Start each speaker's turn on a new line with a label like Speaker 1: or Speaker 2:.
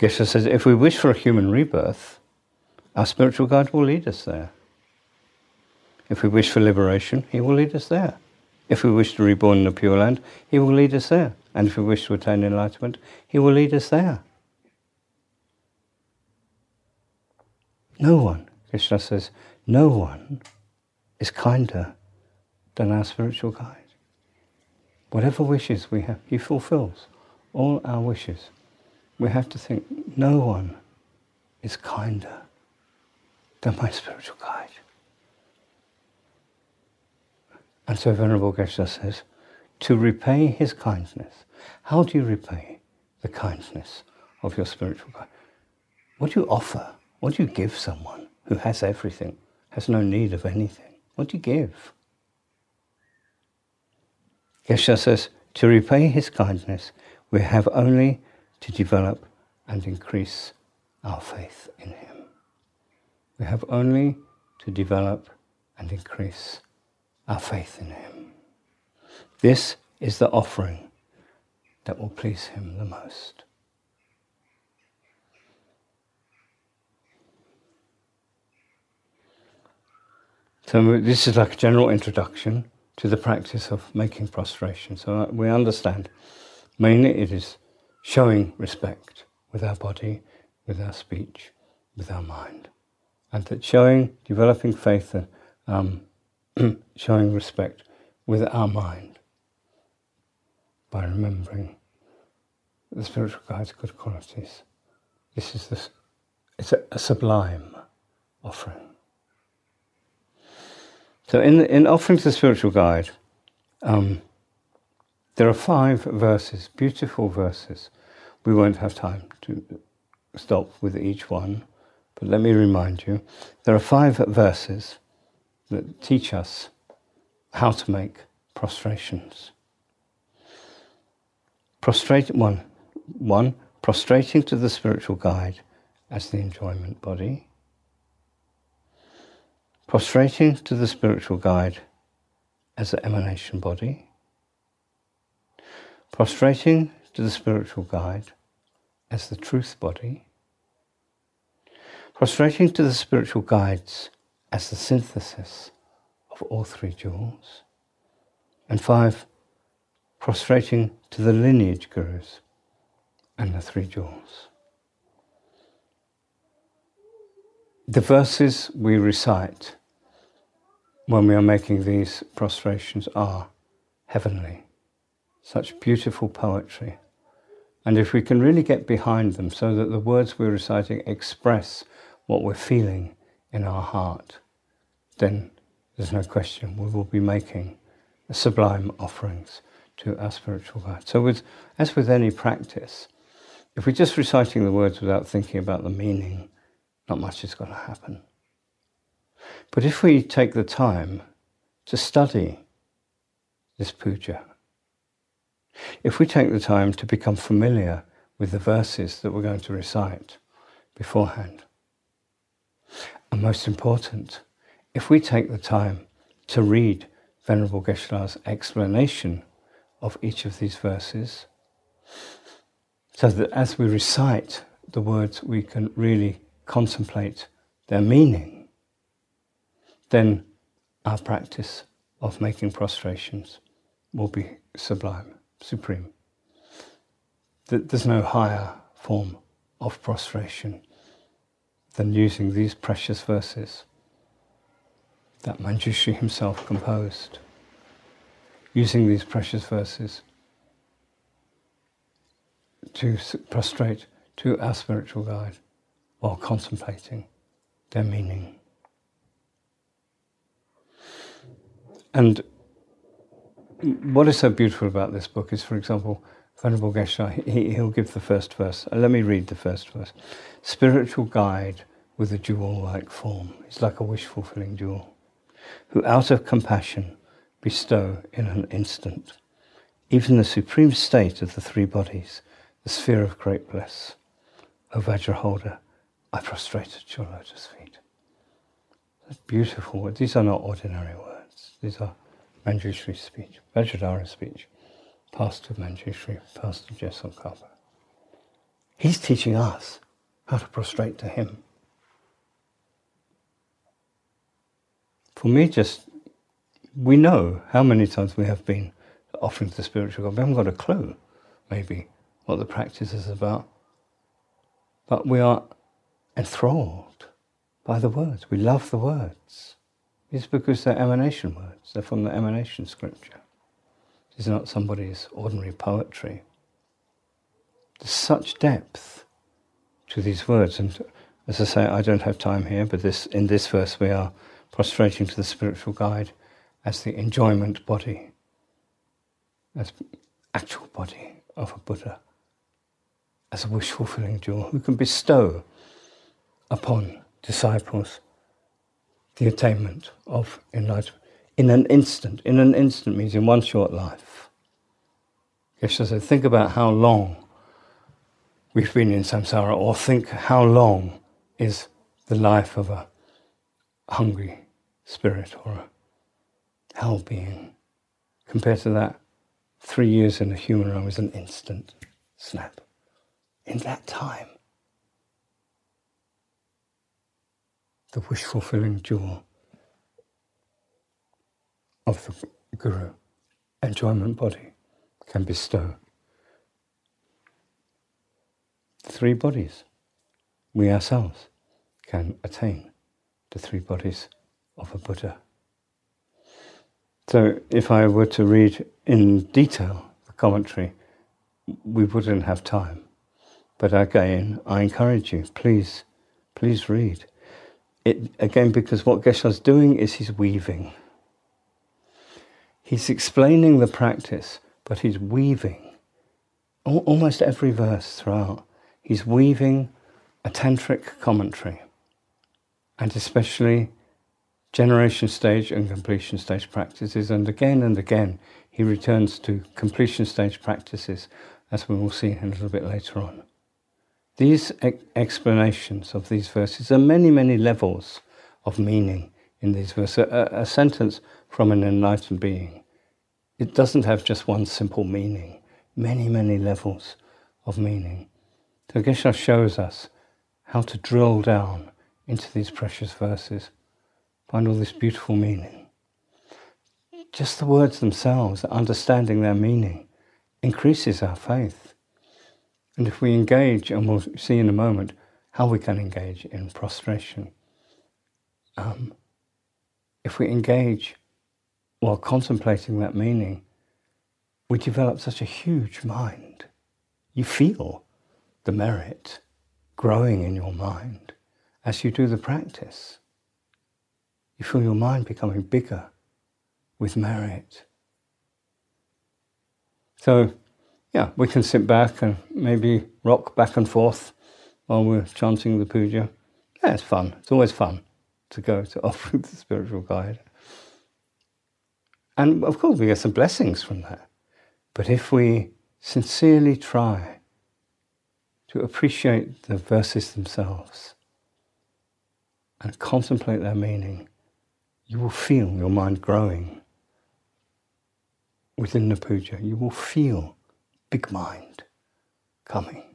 Speaker 1: Geshe says if we wish for a human rebirth, our spiritual guide will lead us there. If we wish for liberation, he will lead us there. If we wish to reborn in the Pure Land, he will lead us there. And if we wish to attain enlightenment, he will lead us there. No one, Krishna says, no one is kinder than our spiritual guide. Whatever wishes we have, he fulfills all our wishes. We have to think, no one is kinder than my spiritual guide. And so Venerable Geshe says, to repay his kindness. How do you repay the kindness of your spiritual guide? What do you offer? What do you give someone who has everything, has no need of anything? What do you give? Geshe says, to repay his kindness, we have only to develop and increase our faith in him. We have only to develop and increase our faith in him. This is the offering that will please him the most. So, this is like a general introduction to the practice of making prostration. So, we understand mainly it is showing respect with our body, with our speech, with our mind. And that showing, developing faith, and um, showing respect with our mind by remembering the spiritual guide's good qualities. This is this, it's a, a sublime offering. So, in, in offering to the spiritual guide, um, there are five verses, beautiful verses. We won't have time to stop with each one, but let me remind you there are five verses that teach us how to make prostrations. Prostrate one, one prostrating to the spiritual guide as the enjoyment body prostrating to the spiritual guide as the emanation body, prostrating to the spiritual guide as the truth body, prostrating to the spiritual guides as the synthesis of all three jewels, and five, prostrating to the lineage gurus and the three jewels. The verses we recite when we are making these prostrations are heavenly. Such beautiful poetry. And if we can really get behind them so that the words we're reciting express what we're feeling in our heart, then there's no question we will be making sublime offerings to our spiritual guide. So, with, as with any practice, if we're just reciting the words without thinking about the meaning, not much is going to happen. But if we take the time to study this puja, if we take the time to become familiar with the verses that we're going to recite beforehand, and most important, if we take the time to read Venerable Geshe-la's explanation of each of these verses, so that as we recite the words, we can really contemplate their meaning then our practice of making prostrations will be sublime, supreme. There's no higher form of prostration than using these precious verses that Manjushri himself composed. Using these precious verses to prostrate to our spiritual guide while contemplating their meaning. And what is so beautiful about this book is, for example, Venerable Geshe, he, he'll give the first verse. Uh, let me read the first verse. Spiritual guide with a jewel like form. It's like a wish fulfilling jewel. Who out of compassion bestow in an instant even the supreme state of the three bodies, the sphere of great bliss. O Vajraholder, I prostrate at your lotus feet. That's beautiful. These are not ordinary words. These are Manjushri speech, Vajradhara speech, Pastor Manjushri, Pastor to Jesal He's teaching us how to prostrate to Him. For me, just we know how many times we have been offering to the spiritual God. We haven't got a clue, maybe, what the practice is about. But we are enthralled by the words. We love the words. It's because they're emanation words. They're from the emanation scripture. It's not somebody's ordinary poetry. There's such depth to these words. And as I say, I don't have time here, but this, in this verse we are prostrating to the spiritual guide as the enjoyment body, as actual body of a Buddha, as a wish fulfilling jewel who can bestow upon disciples the attainment of enlightenment in an instant. In an instant means in one short life. Geshe said, think about how long we've been in samsara, or think how long is the life of a hungry spirit or a hell being. Compared to that, three years in a human realm is an instant snap. In that time, the wish fulfilling jewel of the Guru, enjoyment body, can bestow. Three bodies, we ourselves can attain the three bodies of a Buddha. So, if I were to read in detail the commentary, we wouldn't have time. But again, I encourage you, please, please read. It, again, because what Geshe's doing is he's weaving. He's explaining the practice, but he's weaving. Almost every verse throughout, he's weaving a tantric commentary, and especially generation stage and completion stage practices. And again and again, he returns to completion stage practices, as we will see a little bit later on. These explanations of these verses are many, many levels of meaning in these verses. A, a sentence from an enlightened being it doesn't have just one simple meaning, many, many levels of meaning. So Geshe shows us how to drill down into these precious verses, find all this beautiful meaning. Just the words themselves, understanding their meaning, increases our faith. And if we engage, and we'll see in a moment how we can engage in prostration, um, if we engage while contemplating that meaning, we develop such a huge mind. You feel the merit growing in your mind as you do the practice. You feel your mind becoming bigger with merit. So, yeah, we can sit back and maybe rock back and forth while we're chanting the puja. Yeah, it's fun. It's always fun to go to offer the spiritual guide. And of course, we get some blessings from that. But if we sincerely try to appreciate the verses themselves and contemplate their meaning, you will feel your mind growing within the puja. You will feel big mind coming.